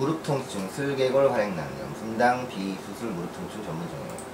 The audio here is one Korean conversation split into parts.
무릎 통증, 슬개골 활액낭염, 분당 비수술 무릎 통증 전문 정형외과.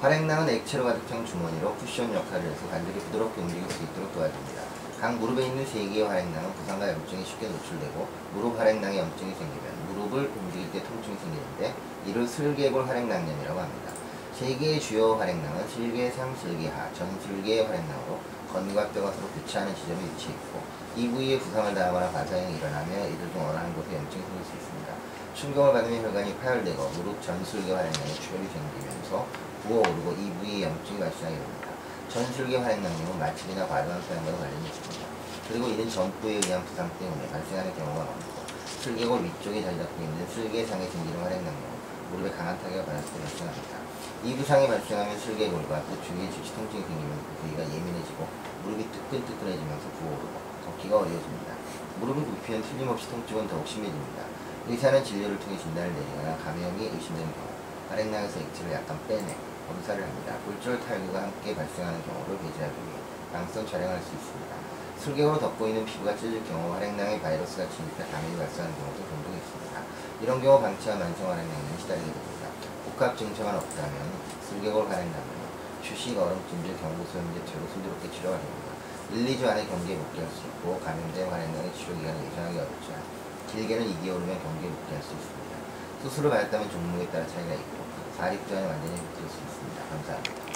활액낭은 액체로 가득 찬 주머니로 쿠션 역할을 해서 관절이 부드럽게 움직일 수 있도록 도와줍니다. 각 무릎에 있는 세 개의 활액낭은 부상과 염증에 쉽게 노출되고 무릎 활액낭에 염증이 생기면 무릎을 움직일 때 통증이 생기는데 이를 슬개골 활액낭염이라고 합니다. 세 개의 주요 활액낭은 실개, 상실개하, 전실개 활액낭으로 건과 뼈가 서로 교차하는 지점에 위치해 있고 이 부위에 부상을 당하거나 가사형이 일어나며 이들 중 어느 한 곳에 염증이 생길 수 있습니다. 충격을 받으면 혈관이 파열되고 무릎 전술개 활액낭에 출혈이 생기면서 부어오르고 이 부위에 염증이 발생하게 됩니다. 전술개 활액낭염은 마취이나 과도한 사용과도 관련이 있습니다. 그리고 이는 전부에 의한 부상 때문에 발생하는 경우가 많고 슬개골 위쪽에 자리 잡고 있는 슬개상에 생기는 활액낭염은 무릎에 강한 타격을 받았을 때 발생합니다. 이 부상이 발생하면 슬개골과 또 주위에 즉시 통증이 생기면 그 부위가 예민해지고 무릎이 뜨끈뜨끈해지면서 부어오르고 걷기가 어려워집니다. 무릎을 굽히면 틀림없이 통증은 더욱 심해집니다. 의사는 진료를 통해 진단을 내리거나 감염이 의심되는 경우 활액낭에서 액체를 약간 빼내 검사를 합니다. 골절 탈구가 함께 발생하는 경우를 배제하기 위해 방선 촬영할 수 있습니다. 슬개골로 덮고 있는 피부가 찢을 경우 활액낭에 바이러스가 침입해 감염이 발생하는 경우도 종종 있습니다. 이런 경우 방치와 만성 활액낭염에 시달리게 됩니다. 복합 증상은 없다면 슬개골 활액낭염은 휴식, 얼음 찜질, 경부소염제처로 순조롭게 치료가 됩니다. 1, 2주 안에 경기에 복귀할 수 있고 감염된 활액낭의 치료 기간을 예상하기 어렵지만 길게는 2개월이면 경기에 복귀할 수 있습니다. 수술을 받았다면 종목에 따라 차이가 있고 4, 6주 안에 완전히 복귀할 수 있습니다. 감사합니다.